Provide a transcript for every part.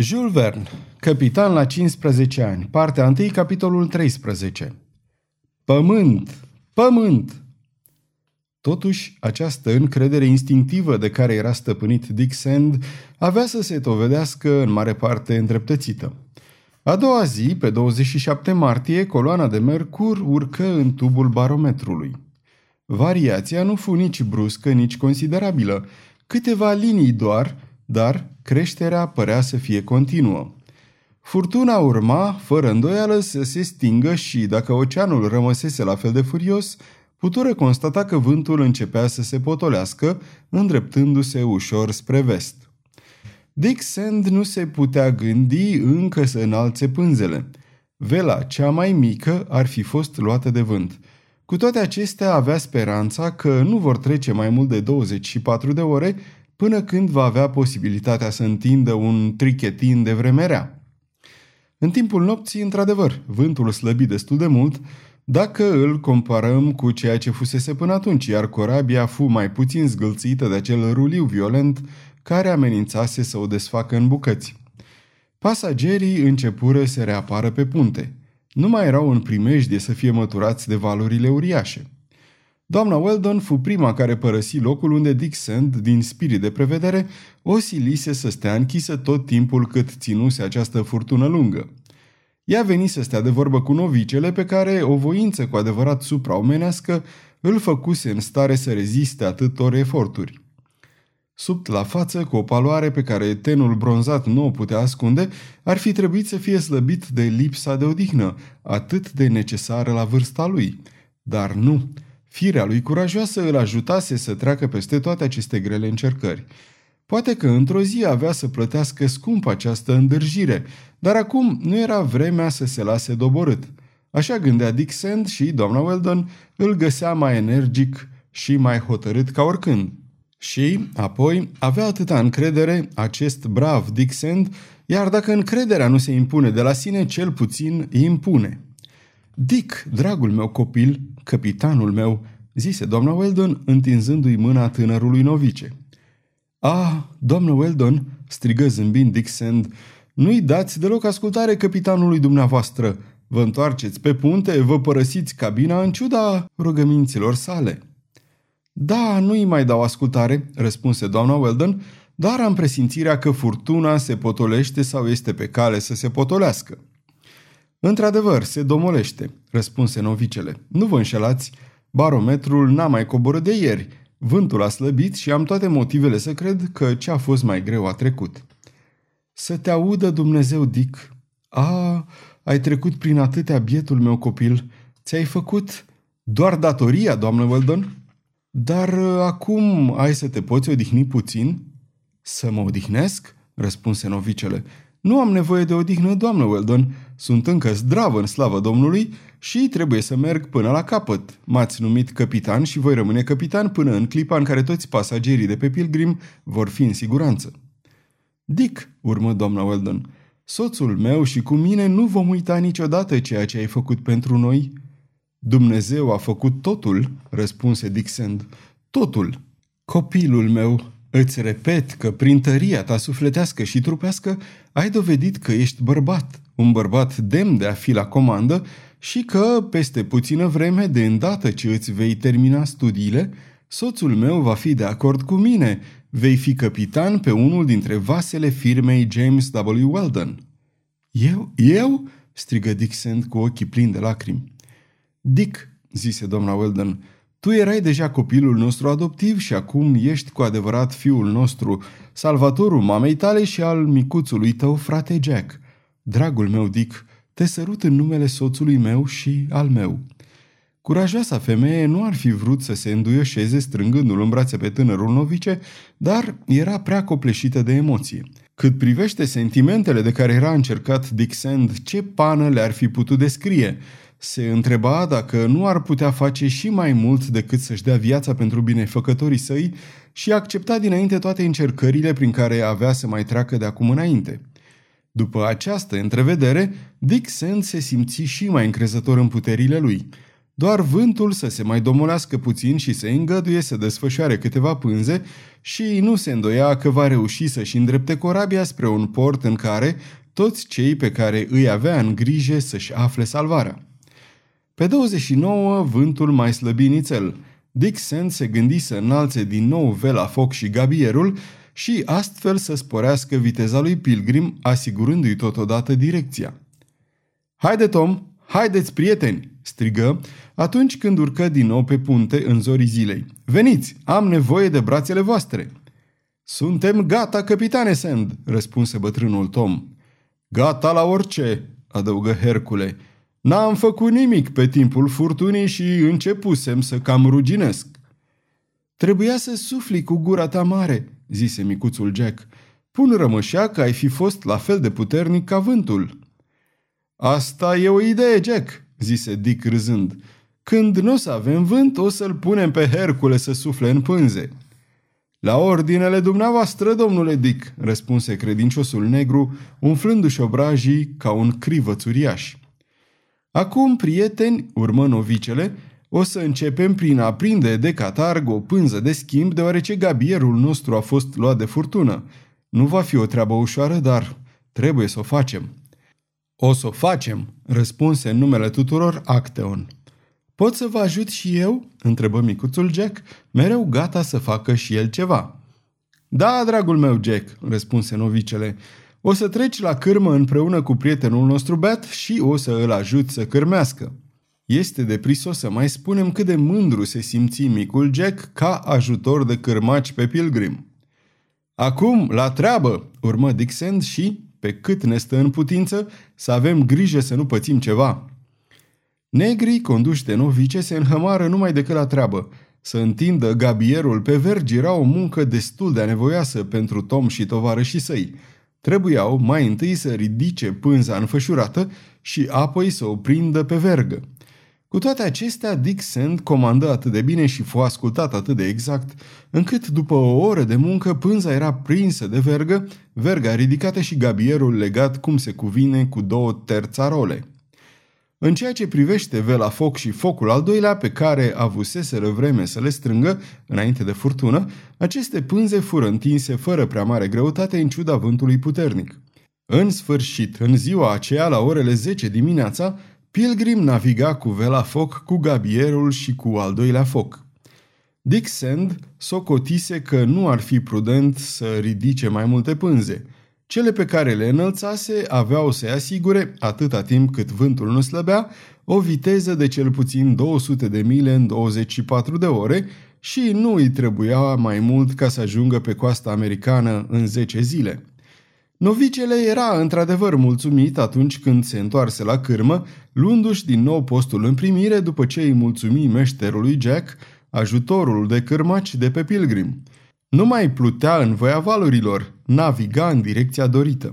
Jules Verne, capitan la 15 ani, partea 1, capitolul 13. Pământ! Pământ! Totuși, această încredere instinctivă de care era stăpânit Dick Sand avea să se dovedească în mare parte îndreptățită. A doua zi, pe 27 martie, coloana de mercur urcă în tubul barometrului. Variația nu fu nici bruscă, nici considerabilă, câteva linii doar, dar creșterea părea să fie continuă. Furtuna urma, fără îndoială, să se stingă și, dacă oceanul rămăsese la fel de furios, putură constata că vântul începea să se potolească, îndreptându-se ușor spre vest. Dick Sand nu se putea gândi încă să înalțe pânzele. Vela cea mai mică ar fi fost luată de vânt. Cu toate acestea avea speranța că nu vor trece mai mult de 24 de ore până când va avea posibilitatea să întindă un trichetin de vremerea. În timpul nopții, într-adevăr, vântul slăbi destul de mult, dacă îl comparăm cu ceea ce fusese până atunci, iar corabia fu mai puțin zgâlțită de acel ruliu violent care amenințase să o desfacă în bucăți. Pasagerii începură să reapară pe punte. Nu mai erau în primejdie să fie măturați de valurile uriașe. Doamna Weldon fu prima care părăsi locul unde Dick Sand, din spirit de prevedere, o silise să stea închisă tot timpul cât ținuse această furtună lungă. Ea veni să stea de vorbă cu novicele pe care o voință cu adevărat supraomenească îl făcuse în stare să reziste atâtor eforturi. Sub la față, cu o paloare pe care tenul bronzat nu o putea ascunde, ar fi trebuit să fie slăbit de lipsa de odihnă, atât de necesară la vârsta lui. Dar nu. Firea lui curajoasă îl ajutase să treacă peste toate aceste grele încercări. Poate că într-o zi avea să plătească scump această îndârjire, dar acum nu era vremea să se lase doborât. Așa gândea Dick Sand și doamna Weldon îl găsea mai energic și mai hotărât ca oricând. Și, apoi, avea atâta încredere acest brav Dick Sand, iar dacă încrederea nu se impune de la sine, cel puțin impune. Dick, dragul meu copil, capitanul meu, zise doamna Weldon, întinzându-i mâna tânărului novice. Ah, doamnă Weldon, strigă zâmbind Dick Sand, nu-i dați deloc ascultare capitanului dumneavoastră. Vă întoarceți pe punte, vă părăsiți cabina în ciuda rugăminților sale. Da, nu-i mai dau ascultare, răspunse doamna Weldon, dar am presimțirea că furtuna se potolește sau este pe cale să se potolească. Într-adevăr, se domolește, răspunse novicele. Nu vă înșelați, barometrul n-a mai coborât de ieri. Vântul a slăbit și am toate motivele să cred că ce a fost mai greu a trecut. Să te audă Dumnezeu, Dick. A, ai trecut prin atâtea bietul meu copil. Ți-ai făcut doar datoria, doamnă Weldon? Dar uh, acum ai să te poți odihni puțin? Să mă odihnesc? răspunse novicele. Nu am nevoie de odihnă, doamnă Weldon. Sunt încă zdravă în slavă Domnului și trebuie să merg până la capăt. M-ați numit capitan și voi rămâne capitan până în clipa în care toți pasagerii de pe Pilgrim vor fi în siguranță. Dick, urmă doamna Weldon, soțul meu și cu mine nu vom uita niciodată ceea ce ai făcut pentru noi. Dumnezeu a făcut totul, răspunse Dixend. Totul. Copilul meu, îți repet că prin tăria ta sufletească și trupească ai dovedit că ești bărbat, un bărbat demn de a fi la comandă și că, peste puțină vreme, de îndată ce îți vei termina studiile, soțul meu va fi de acord cu mine, vei fi capitan pe unul dintre vasele firmei James W. Weldon. Eu? Eu? strigă Dixon cu ochii plini de lacrimi. Dick, zise doamna Weldon, tu erai deja copilul nostru adoptiv și acum ești cu adevărat fiul nostru, salvatorul mamei tale și al micuțului tău, frate Jack. Dragul meu, Dick, te sărut în numele soțului meu și al meu. Curajoasa femeie nu ar fi vrut să se înduioșeze strângându-l în brațe pe tânărul novice, dar era prea copleșită de emoție. Cât privește sentimentele de care era încercat Dick Sand, ce pană le-ar fi putut descrie – se întreba dacă nu ar putea face și mai mult decât să-și dea viața pentru binefăcătorii săi și accepta dinainte toate încercările prin care avea să mai treacă de acum înainte. După această întrevedere, Dick Sand se simți și mai încrezător în puterile lui. doar vântul să se mai domolească puțin și să îngăduie să desfășoare câteva pânze și nu se îndoia că va reuși să-și îndrepte corabia spre un port în care toți cei pe care îi avea în grijă să-și afle salvarea. Pe 29, vântul mai slăbi nițel. Dixon se gândi să înalțe din nou vela foc și gabierul și astfel să sporească viteza lui Pilgrim, asigurându-i totodată direcția. Haide, Tom! Haideți, prieteni!" strigă atunci când urcă din nou pe punte în zorii zilei. Veniți, am nevoie de brațele voastre!" Suntem gata, capitane Sand!" răspunse bătrânul Tom. Gata la orice!" adăugă Hercule. N-am făcut nimic pe timpul furtunii și începusem să cam ruginesc. Trebuia să sufli cu gura ta mare, zise micuțul Jack. Pun rămășea că ai fi fost la fel de puternic ca vântul. Asta e o idee, Jack, zise Dick râzând. Când nu o să avem vânt, o să-l punem pe Hercule să sufle în pânze. La ordinele dumneavoastră, domnule Dick, răspunse credinciosul negru, umflându-și obrajii ca un crivăț uriaș. Acum, prieteni, urmă novicele, o să începem prin a prinde de catarg o pânză de schimb, deoarece gabierul nostru a fost luat de furtună. Nu va fi o treabă ușoară, dar trebuie să o facem. O să o facem, răspunse în numele tuturor Acteon. Pot să vă ajut și eu?" întrebă micuțul Jack, mereu gata să facă și el ceva. Da, dragul meu Jack," răspunse novicele, o să treci la cârmă împreună cu prietenul nostru Bet și o să îl ajut să cârmească. Este de prisos să mai spunem cât de mândru se simți micul Jack ca ajutor de cârmaci pe pilgrim. Acum, la treabă, urmă Dixon și, pe cât ne stă în putință, să avem grijă să nu pățim ceva. Negrii, conduși de novice, se înhămară numai decât la treabă. Să întindă gabierul pe vergi era o muncă destul de anevoioasă pentru Tom și tovarășii săi – Trebuiau mai întâi să ridice pânza înfășurată și apoi să o prindă pe vergă. Cu toate acestea, Dick Sand comandă atât de bine și fu ascultat atât de exact, încât după o oră de muncă pânza era prinsă de vergă, verga ridicată și gabierul legat cum se cuvine cu două terțarole. În ceea ce privește vela foc și focul al doilea pe care avuseseră vreme să le strângă înainte de furtună, aceste pânze fură întinse fără prea mare greutate în ciuda vântului puternic. În sfârșit, în ziua aceea, la orele 10 dimineața, Pilgrim naviga cu vela foc, cu gabierul și cu al doilea foc. Dick Sand socotise că nu ar fi prudent să ridice mai multe pânze – cele pe care le înălțase aveau să-i asigure, atâta timp cât vântul nu slăbea, o viteză de cel puțin 200 de mile în 24 de ore și nu îi trebuia mai mult ca să ajungă pe coasta americană în 10 zile. Novicele era într-adevăr mulțumit atunci când se întoarse la cârmă, luându-și din nou postul în primire după ce îi mulțumi meșterului Jack, ajutorul de cârmaci de pe Pilgrim – nu mai plutea în voia valurilor, naviga în direcția dorită.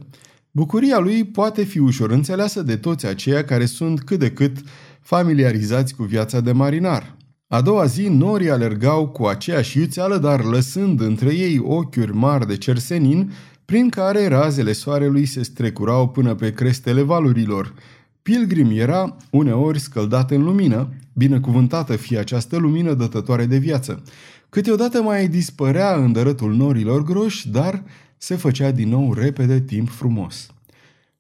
Bucuria lui poate fi ușor înțeleasă de toți aceia care sunt cât de cât familiarizați cu viața de marinar. A doua zi, norii alergau cu aceeași iuțeală, dar lăsând între ei ochiuri mari de cersenin, prin care razele soarelui se strecurau până pe crestele valurilor. Pilgrim era, uneori scăldat în lumină, binecuvântată fie această lumină dătătoare de viață. Câteodată mai dispărea în dărătul norilor groși, dar se făcea din nou repede timp frumos.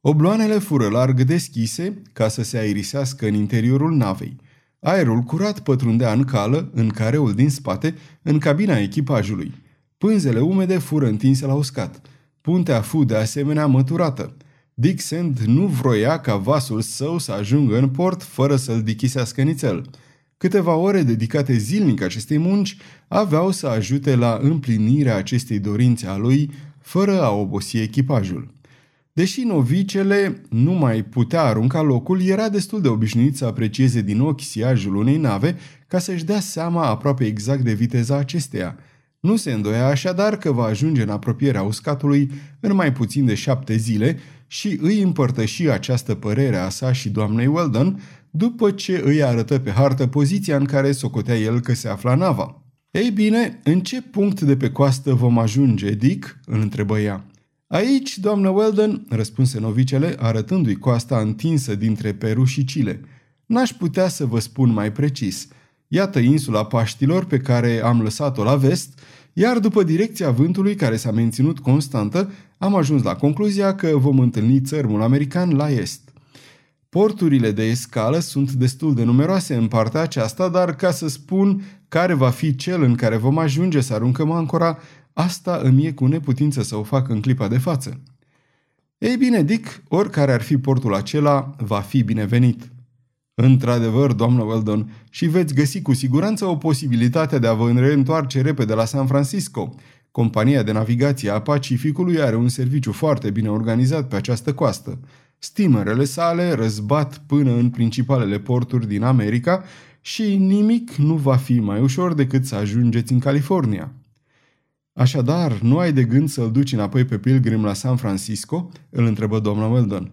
Obloanele fură larg deschise ca să se aerisească în interiorul navei. Aerul curat pătrundea în cală, în careul din spate, în cabina echipajului. Pânzele umede fură întinse la uscat. Puntea fu de asemenea măturată. Dick Sand nu vroia ca vasul său să ajungă în port fără să-l dichisească nițel – Câteva ore dedicate zilnic acestei munci aveau să ajute la împlinirea acestei dorințe a lui, fără a obosi echipajul. Deși novicele nu mai putea arunca locul, era destul de obișnuit să aprecieze din ochi siajul unei nave ca să-și dea seama aproape exact de viteza acesteia. Nu se îndoia așadar că va ajunge în apropierea uscatului în mai puțin de șapte zile și îi împărtăși această părere a sa și doamnei Weldon, după ce îi arătă pe hartă poziția în care socotea el că se afla nava. Ei bine, în ce punct de pe coastă vom ajunge, Dick?" îl întrebă ea. Aici, doamnă Weldon," răspunse novicele, arătându-i coasta întinsă dintre Peru și Chile. N-aș putea să vă spun mai precis. Iată insula Paștilor pe care am lăsat-o la vest, iar după direcția vântului care s-a menținut constantă, am ajuns la concluzia că vom întâlni țărmul american la est. Porturile de escală sunt destul de numeroase în partea aceasta, dar ca să spun care va fi cel în care vom ajunge să aruncăm ancora, asta îmi e cu neputință să o fac în clipa de față. Ei bine, Dick, oricare ar fi portul acela, va fi binevenit. Într-adevăr, doamnă Weldon, și veți găsi cu siguranță o posibilitate de a vă reîntoarce repede la San Francisco. Compania de navigație a Pacificului are un serviciu foarte bine organizat pe această coastă. Stimerele sale răzbat până în principalele porturi din America și nimic nu va fi mai ușor decât să ajungeți în California. Așadar, nu ai de gând să-l duci înapoi pe Pilgrim la San Francisco?" îl întrebă doamna Weldon.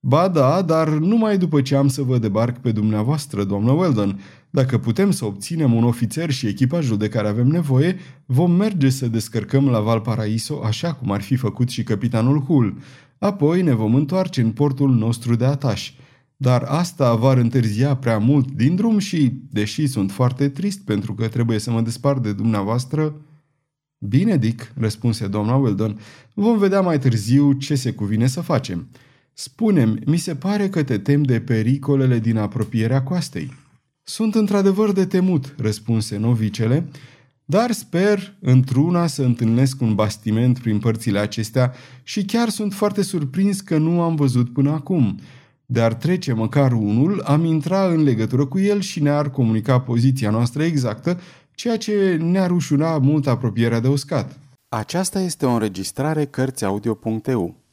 Ba da, dar numai după ce am să vă debarc pe dumneavoastră, doamnă Weldon. Dacă putem să obținem un ofițer și echipajul de care avem nevoie, vom merge să descărcăm la Valparaiso așa cum ar fi făcut și capitanul Hull. Apoi ne vom întoarce în portul nostru de ataș. Dar asta va întârzia prea mult din drum și, deși sunt foarte trist pentru că trebuie să mă despart de dumneavoastră... Bine, Dick, răspunse doamna Weldon, vom vedea mai târziu ce se cuvine să facem. Spunem, mi se pare că te tem de pericolele din apropierea coastei. Sunt într-adevăr de temut, răspunse novicele, dar sper într-una să întâlnesc un bastiment prin părțile acestea și chiar sunt foarte surprins că nu am văzut până acum. De-ar trece măcar unul, am intra în legătură cu el și ne-ar comunica poziția noastră exactă, ceea ce ne-ar ușura mult apropierea de uscat. Aceasta este o înregistrare Cărțiaudio.eu.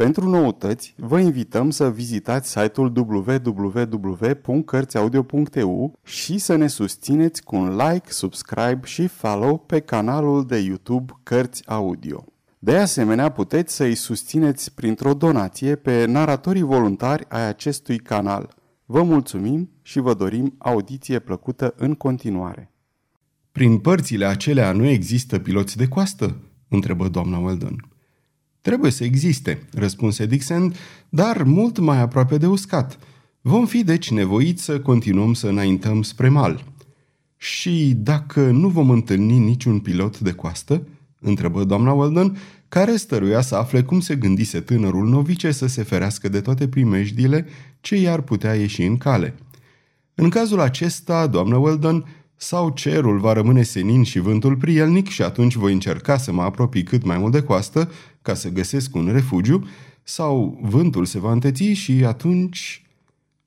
Pentru noutăți, vă invităm să vizitați site-ul www.cărțiaudio.eu și să ne susțineți cu un like, subscribe și follow pe canalul de YouTube Cărți Audio. De asemenea, puteți să îi susțineți printr-o donație pe naratorii voluntari ai acestui canal. Vă mulțumim și vă dorim audiție plăcută în continuare. Prin părțile acelea nu există piloți de coastă? întrebă doamna Weldon. Trebuie să existe, răspunse Dixon, dar mult mai aproape de uscat. Vom fi deci nevoiți să continuăm să înaintăm spre mal. Și dacă nu vom întâlni niciun pilot de coastă? întrebă doamna Weldon, care stăruia să afle cum se gândise tânărul novice să se ferească de toate primejdile ce i-ar putea ieși în cale. În cazul acesta, doamna Weldon, sau cerul va rămâne senin și vântul prielnic și atunci voi încerca să mă apropii cât mai mult de coastă ca să găsesc un refugiu, sau vântul se va înteți și atunci...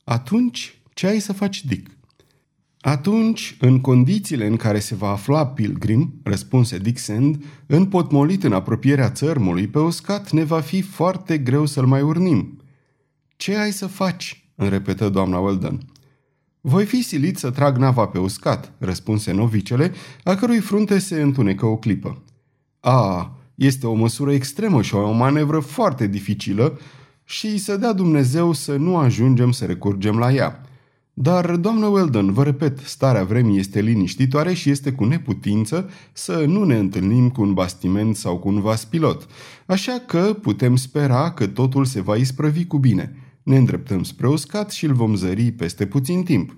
Atunci, ce ai să faci, Dick? Atunci, în condițiile în care se va afla Pilgrim, răspunse Dick Sand, împotmolit în apropierea țărmului pe uscat, ne va fi foarte greu să-l mai urnim. Ce ai să faci? îmi repetă doamna Weldon. Voi fi silit să trag nava pe uscat, răspunse novicele, a cărui frunte se întunecă o clipă. A, este o măsură extremă și o manevră foarte dificilă și să dea Dumnezeu să nu ajungem să recurgem la ea. Dar, doamnă Weldon, vă repet, starea vremii este liniștitoare și este cu neputință să nu ne întâlnim cu un bastiment sau cu un vas pilot. Așa că putem spera că totul se va isprăvi cu bine. Ne îndreptăm spre uscat și îl vom zări peste puțin timp.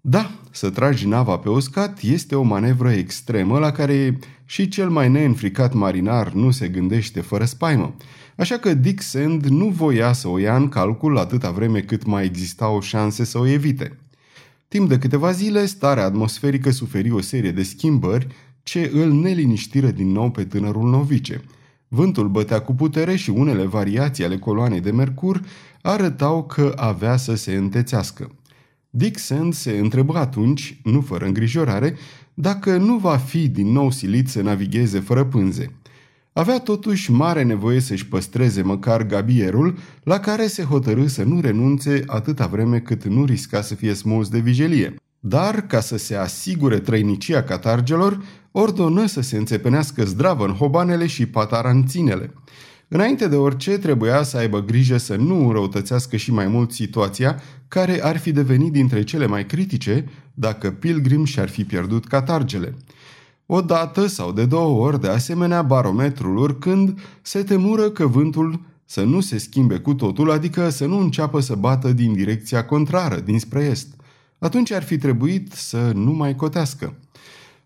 Da, să tragi nava pe uscat este o manevră extremă la care și cel mai neînfricat marinar nu se gândește fără spaimă. Așa că Dick Sand nu voia să o ia în calcul atâta vreme cât mai exista o șanse să o evite. Timp de câteva zile, starea atmosferică suferi o serie de schimbări ce îl neliniștiră din nou pe tânărul novice. Vântul bătea cu putere și unele variații ale coloanei de mercur arătau că avea să se întețească. Dick Sand se întrebă atunci, nu fără îngrijorare, dacă nu va fi din nou silit să navigheze fără pânze. Avea totuși mare nevoie să-și păstreze măcar gabierul, la care se hotărâ să nu renunțe atâta vreme cât nu risca să fie smuls de vijelie. Dar, ca să se asigure trăinicia catargelor, ordonă să se înțepenească zdravă în hobanele și pataranținele. Înainte de orice, trebuia să aibă grijă să nu înrăutățească și mai mult situația, care ar fi devenit dintre cele mai critice dacă Pilgrim și-ar fi pierdut catargele. O dată sau de două ori, de asemenea, barometrul urcând, se temură că vântul să nu se schimbe cu totul, adică să nu înceapă să bată din direcția contrară, dinspre est. Atunci ar fi trebuit să nu mai cotească.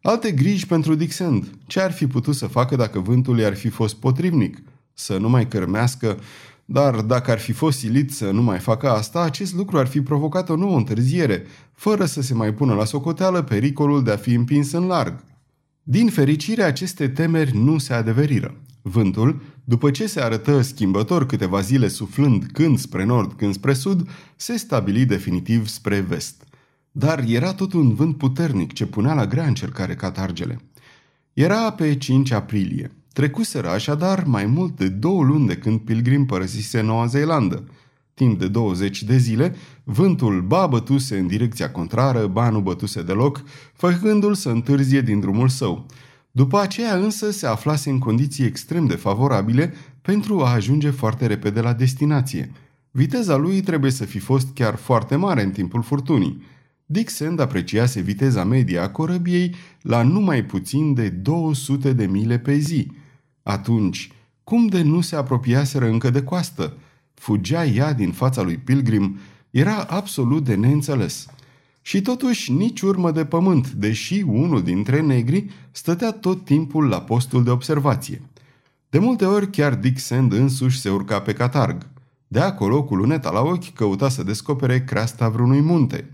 Alte griji pentru Dixend. Ce ar fi putut să facă dacă vântul i-ar fi fost potrivnic? Să nu mai cărmească, dar dacă ar fi fost silit să nu mai facă asta, acest lucru ar fi provocat o nouă întârziere, fără să se mai pună la socoteală pericolul de a fi împins în larg. Din fericire, aceste temeri nu se adeveriră. Vântul, după ce se arătă schimbător câteva zile suflând când spre nord, când spre sud, se stabili definitiv spre vest. Dar era tot un vânt puternic ce punea la grea încercare catargele. Era pe 5 aprilie. Trecuseră așadar mai mult de două luni de când Pilgrim părăsise Noua Zeelandă. Timp de 20 de zile, vântul ba bătuse în direcția contrară, ba nu bătuse deloc, făcându-l să întârzie din drumul său. După aceea însă se aflase în condiții extrem de favorabile pentru a ajunge foarte repede la destinație. Viteza lui trebuie să fi fost chiar foarte mare în timpul furtunii. Dixon apreciase viteza medie a corăbiei la numai puțin de 200 de mile pe zi. Atunci, cum de nu se apropiaseră încă de coastă? Fugea ea din fața lui Pilgrim, era absolut de neînțeles. Și totuși nici urmă de pământ, deși unul dintre negri stătea tot timpul la postul de observație. De multe ori chiar Dick Sand însuși se urca pe catarg. De acolo, cu luneta la ochi, căuta să descopere creasta vreunui munte.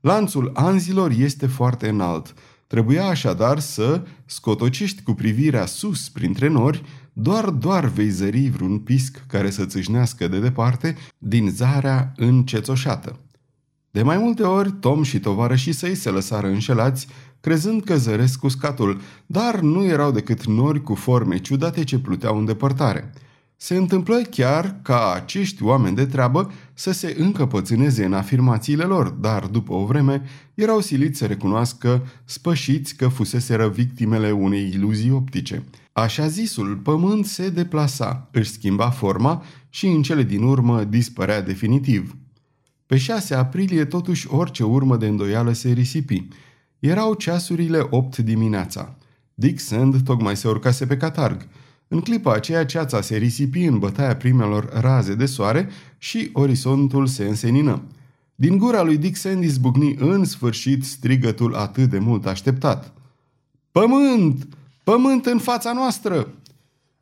Lanțul anzilor este foarte înalt. Trebuia așadar să scotocești cu privirea sus printre nori, doar doar vei zări vreun pisc care să țâșnească de departe din zarea încețoșată. De mai multe ori, Tom și tovarășii săi se lăsară înșelați, crezând că zăresc uscatul, dar nu erau decât nori cu forme ciudate ce pluteau în depărtare. Se întâmplă chiar ca acești oameni de treabă să se încăpățâneze în afirmațiile lor, dar după o vreme erau siliți să recunoască spășiți că fuseseră victimele unei iluzii optice. Așa zisul pământ se deplasa, își schimba forma și în cele din urmă dispărea definitiv. Pe 6 aprilie, totuși, orice urmă de îndoială se risipi. Erau ceasurile 8 dimineața. Dick Sand tocmai se urcase pe catarg. În clipa aceea, ceața se risipi în bătaia primelor raze de soare și orizontul se însenină. Din gura lui Dick Sand izbucni în sfârșit strigătul atât de mult așteptat. Pământ! Pământ în fața noastră!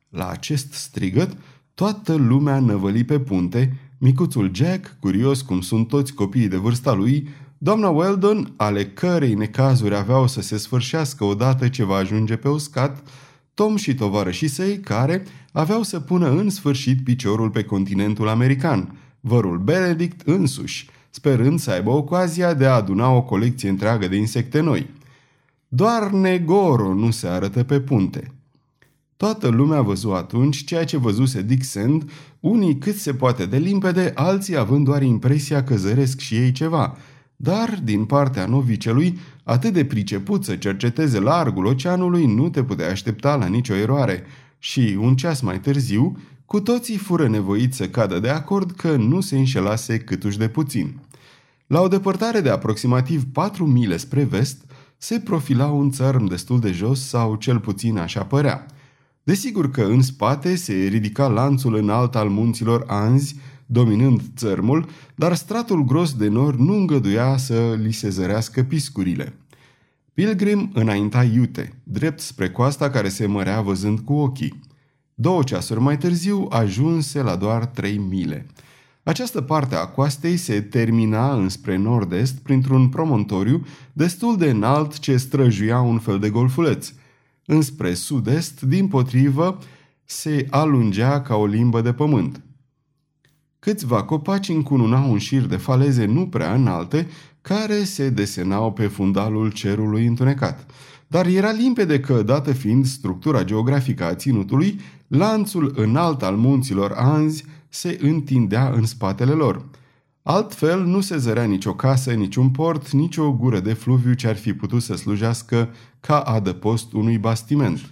La acest strigăt, toată lumea năvăli pe punte, micuțul Jack, curios cum sunt toți copiii de vârsta lui, doamna Weldon, ale cărei necazuri aveau să se sfârșească odată ce va ajunge pe uscat, Tom și tovarășii săi care aveau să pună în sfârșit piciorul pe continentul american, vărul Benedict însuși, sperând să aibă ocazia de a aduna o colecție întreagă de insecte noi. Doar Negoro nu se arătă pe punte. Toată lumea văzut atunci ceea ce văzuse Dick Sand, unii cât se poate de limpede, alții având doar impresia că zăresc și ei ceva. Dar, din partea novicelui, atât de priceput să cerceteze largul oceanului, nu te puteai aștepta la nicio eroare. Și, un ceas mai târziu, cu toții fură nevoiți să cadă de acord că nu se înșelase câtuși de puțin. La o depărtare de aproximativ 4 mile spre vest, se profila un țărm destul de jos sau cel puțin așa părea – Desigur că în spate se ridica lanțul înalt al munților Anzi, dominând țărmul, dar stratul gros de nor nu îngăduia să li se zărească piscurile. Pilgrim înainta iute, drept spre coasta care se mărea văzând cu ochii. Două ceasuri mai târziu ajunse la doar trei mile. Această parte a coastei se termina înspre nord-est printr-un promontoriu destul de înalt ce străjuia un fel de golfuleț – înspre sud-est, din potrivă, se alungea ca o limbă de pământ. Câțiva copaci încununau un șir de faleze nu prea înalte, care se desenau pe fundalul cerului întunecat. Dar era limpede că, dată fiind structura geografică a ținutului, lanțul înalt al munților Anzi se întindea în spatele lor. Altfel nu se zărea nicio casă, niciun port, nicio gură de fluviu ce ar fi putut să slujească ca adăpost unui bastiment.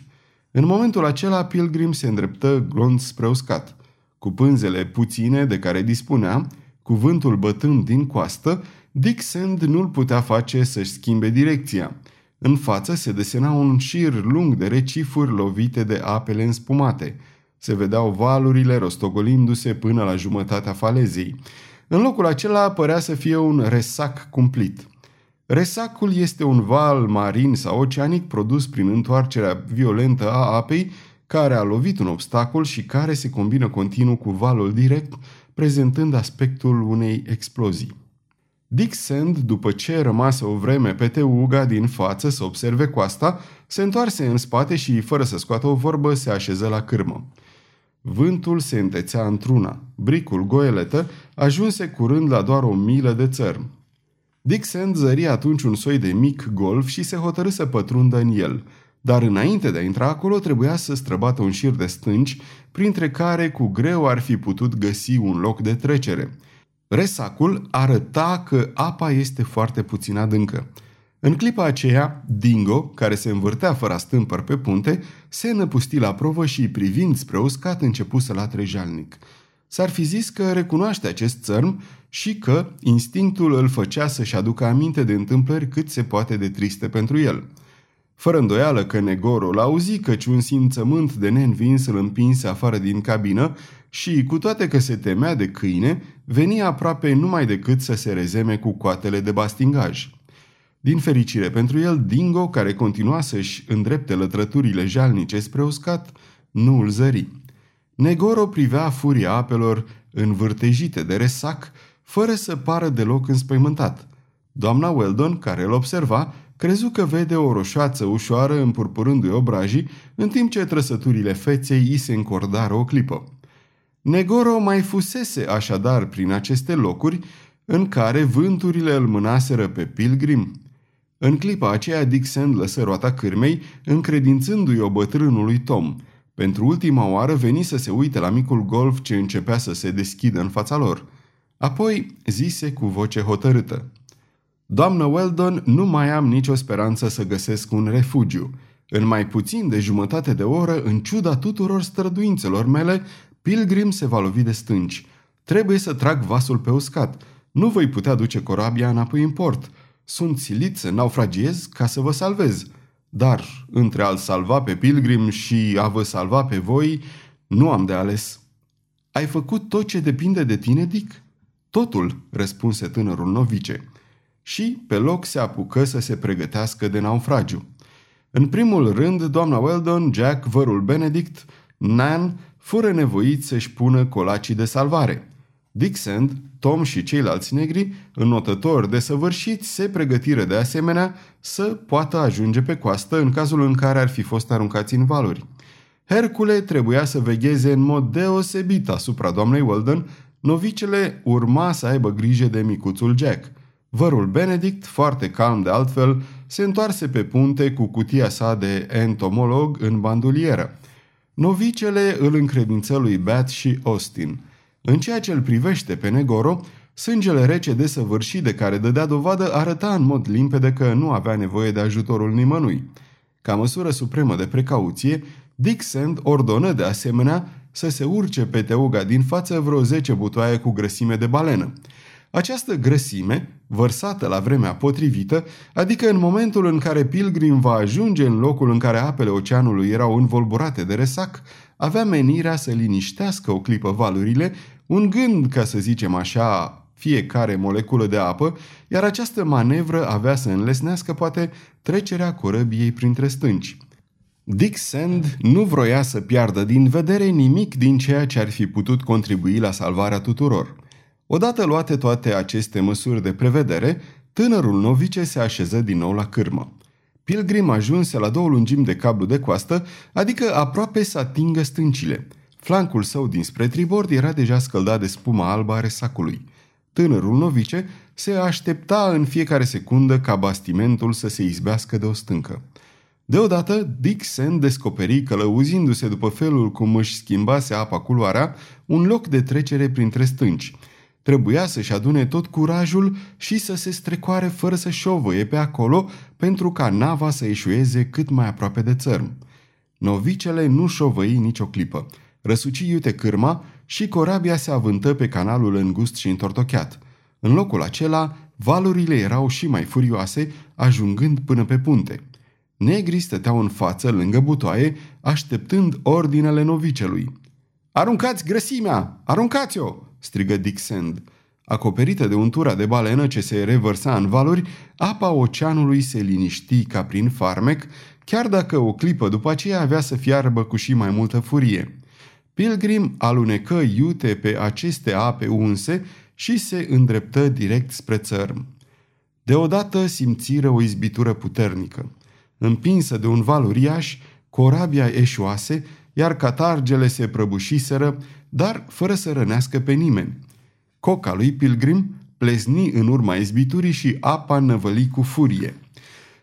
În momentul acela, Pilgrim se îndreptă glonț spre uscat. Cu pânzele puține de care dispunea, cuvântul bătând din coastă, Dick Sand nu-l putea face să-și schimbe direcția. În față se desena un șir lung de recifuri lovite de apele înspumate. Se vedeau valurile rostogolindu-se până la jumătatea falezei. În locul acela părea să fie un resac cumplit. Resacul este un val marin sau oceanic produs prin întoarcerea violentă a apei care a lovit un obstacol și care se combină continuu cu valul direct, prezentând aspectul unei explozii. Dick Sand, după ce rămasă o vreme pe teuga din față să observe coasta, se întoarse în spate și, fără să scoată o vorbă, se așeză la cârmă. Vântul se întețea într-una. Bricul goeletă ajunse curând la doar o milă de țărm. Dick Sand zări atunci un soi de mic golf și se hotărâ să pătrundă în el. Dar înainte de a intra acolo, trebuia să străbată un șir de stânci, printre care cu greu ar fi putut găsi un loc de trecere – Resacul arăta că apa este foarte puțin adâncă. În clipa aceea, Dingo, care se învârtea fără stâmpăr pe punte, se năpusti la provă și, privind spre uscat, începu să latre jalnic. S-ar fi zis că recunoaște acest țărm și că instinctul îl făcea să-și aducă aminte de întâmplări cât se poate de triste pentru el. Fără îndoială că Negoro l-auzi căci un simțământ de neînvins îl împinse afară din cabină și, cu toate că se temea de câine, venia aproape numai decât să se rezeme cu coatele de bastingaj. Din fericire pentru el, Dingo, care continua să-și îndrepte lătrăturile jalnice spre uscat, nu îl zări. Negoro privea furia apelor învârtejite de resac, fără să pară deloc înspăimântat. Doamna Weldon, care îl observa, crezu că vede o roșoață ușoară împurpurându-i obrajii, în timp ce trăsăturile feței îi se încordară o clipă. Negoro mai fusese așadar prin aceste locuri în care vânturile îl mânaseră pe pilgrim. În clipa aceea Dixon lăsă roata cârmei, încredințându-i o bătrânului Tom. Pentru ultima oară veni să se uite la micul golf ce începea să se deschidă în fața lor. Apoi zise cu voce hotărâtă. Doamnă Weldon, nu mai am nicio speranță să găsesc un refugiu. În mai puțin de jumătate de oră, în ciuda tuturor străduințelor mele, Pilgrim se va lovi de stânci. Trebuie să trag vasul pe uscat. Nu voi putea duce corabia înapoi în port. Sunt silit să naufragiez ca să vă salvez. Dar, între a-l salva pe Pilgrim și a vă salva pe voi, nu am de ales. Ai făcut tot ce depinde de tine, Dick? Totul, răspunse tânărul novice. Și, pe loc, se apucă să se pregătească de naufragiu. În primul rând, doamna Weldon, Jack, vărul Benedict, Nan fură nevoiți să-și pună colacii de salvare. Dixon, Tom și ceilalți negri, înotători de săvârșiți, se pregătiră de asemenea să poată ajunge pe coastă în cazul în care ar fi fost aruncați în valuri. Hercule trebuia să vegheze în mod deosebit asupra doamnei Weldon, novicele urma să aibă grijă de micuțul Jack. Vărul Benedict, foarte calm de altfel, se întoarse pe punte cu cutia sa de entomolog în bandulieră. Novicele îl încredință lui Bat și Austin. În ceea ce îl privește pe Negoro, sângele rece desăvârșit de care dădea dovadă arăta în mod limpede că nu avea nevoie de ajutorul nimănui. Ca măsură supremă de precauție, Dick Sand ordonă de asemenea să se urce pe teuga din față vreo 10 butoaie cu grăsime de balenă. Această grăsime, vărsată la vremea potrivită, adică în momentul în care Pilgrim va ajunge în locul în care apele oceanului erau învolburate de resac, avea menirea să liniștească o clipă valurile, un gând, ca să zicem așa, fiecare moleculă de apă, iar această manevră avea să înlesnească poate trecerea corăbiei printre stânci. Dick Sand nu vroia să piardă din vedere nimic din ceea ce ar fi putut contribui la salvarea tuturor. Odată luate toate aceste măsuri de prevedere, tânărul novice se așeză din nou la cârmă. Pilgrim ajunse la două lungimi de cablu de coastă, adică aproape să atingă stâncile. Flancul său dinspre tribord era deja scăldat de spuma albă a resacului. Tânărul novice se aștepta în fiecare secundă ca bastimentul să se izbească de o stâncă. Deodată, Dixon descoperi călăuzindu-se după felul cum își schimbase apa culoarea, un loc de trecere printre stânci – Trebuia să-și adune tot curajul și să se strecoare fără să șovăie pe acolo pentru ca nava să eșueze cât mai aproape de țărm. Novicele nu șovăi nicio clipă. Răsuci iute cârma și corabia se avântă pe canalul îngust și întortocheat. În locul acela, valurile erau și mai furioase, ajungând până pe punte. Negrii stăteau în față, lângă butoaie, așteptând ordinele novicelui. Aruncați grăsimea! Aruncați-o!" Strigă Dick Sand. Acoperită de untura de balenă ce se revărsa în valuri, apa oceanului se liniști ca prin farmec, chiar dacă o clipă după aceea avea să fiarbă cu și mai multă furie. Pilgrim alunecă iute pe aceste ape unse și se îndreptă direct spre țărm. Deodată simțiră o izbitură puternică. Împinsă de un val uriaș, corabia eșuase, iar catargele se prăbușiseră, dar fără să rănească pe nimeni. Coca lui Pilgrim plezni în urma izbiturii și apa năvăli cu furie.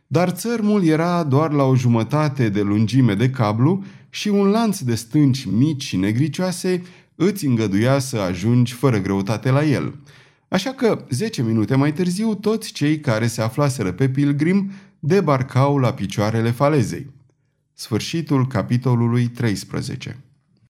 Dar țărmul era doar la o jumătate de lungime de cablu și un lanț de stânci mici și negricioase îți îngăduia să ajungi fără greutate la el. Așa că, zece minute mai târziu, toți cei care se aflaseră pe Pilgrim debarcau la picioarele falezei. Sfârșitul capitolului 13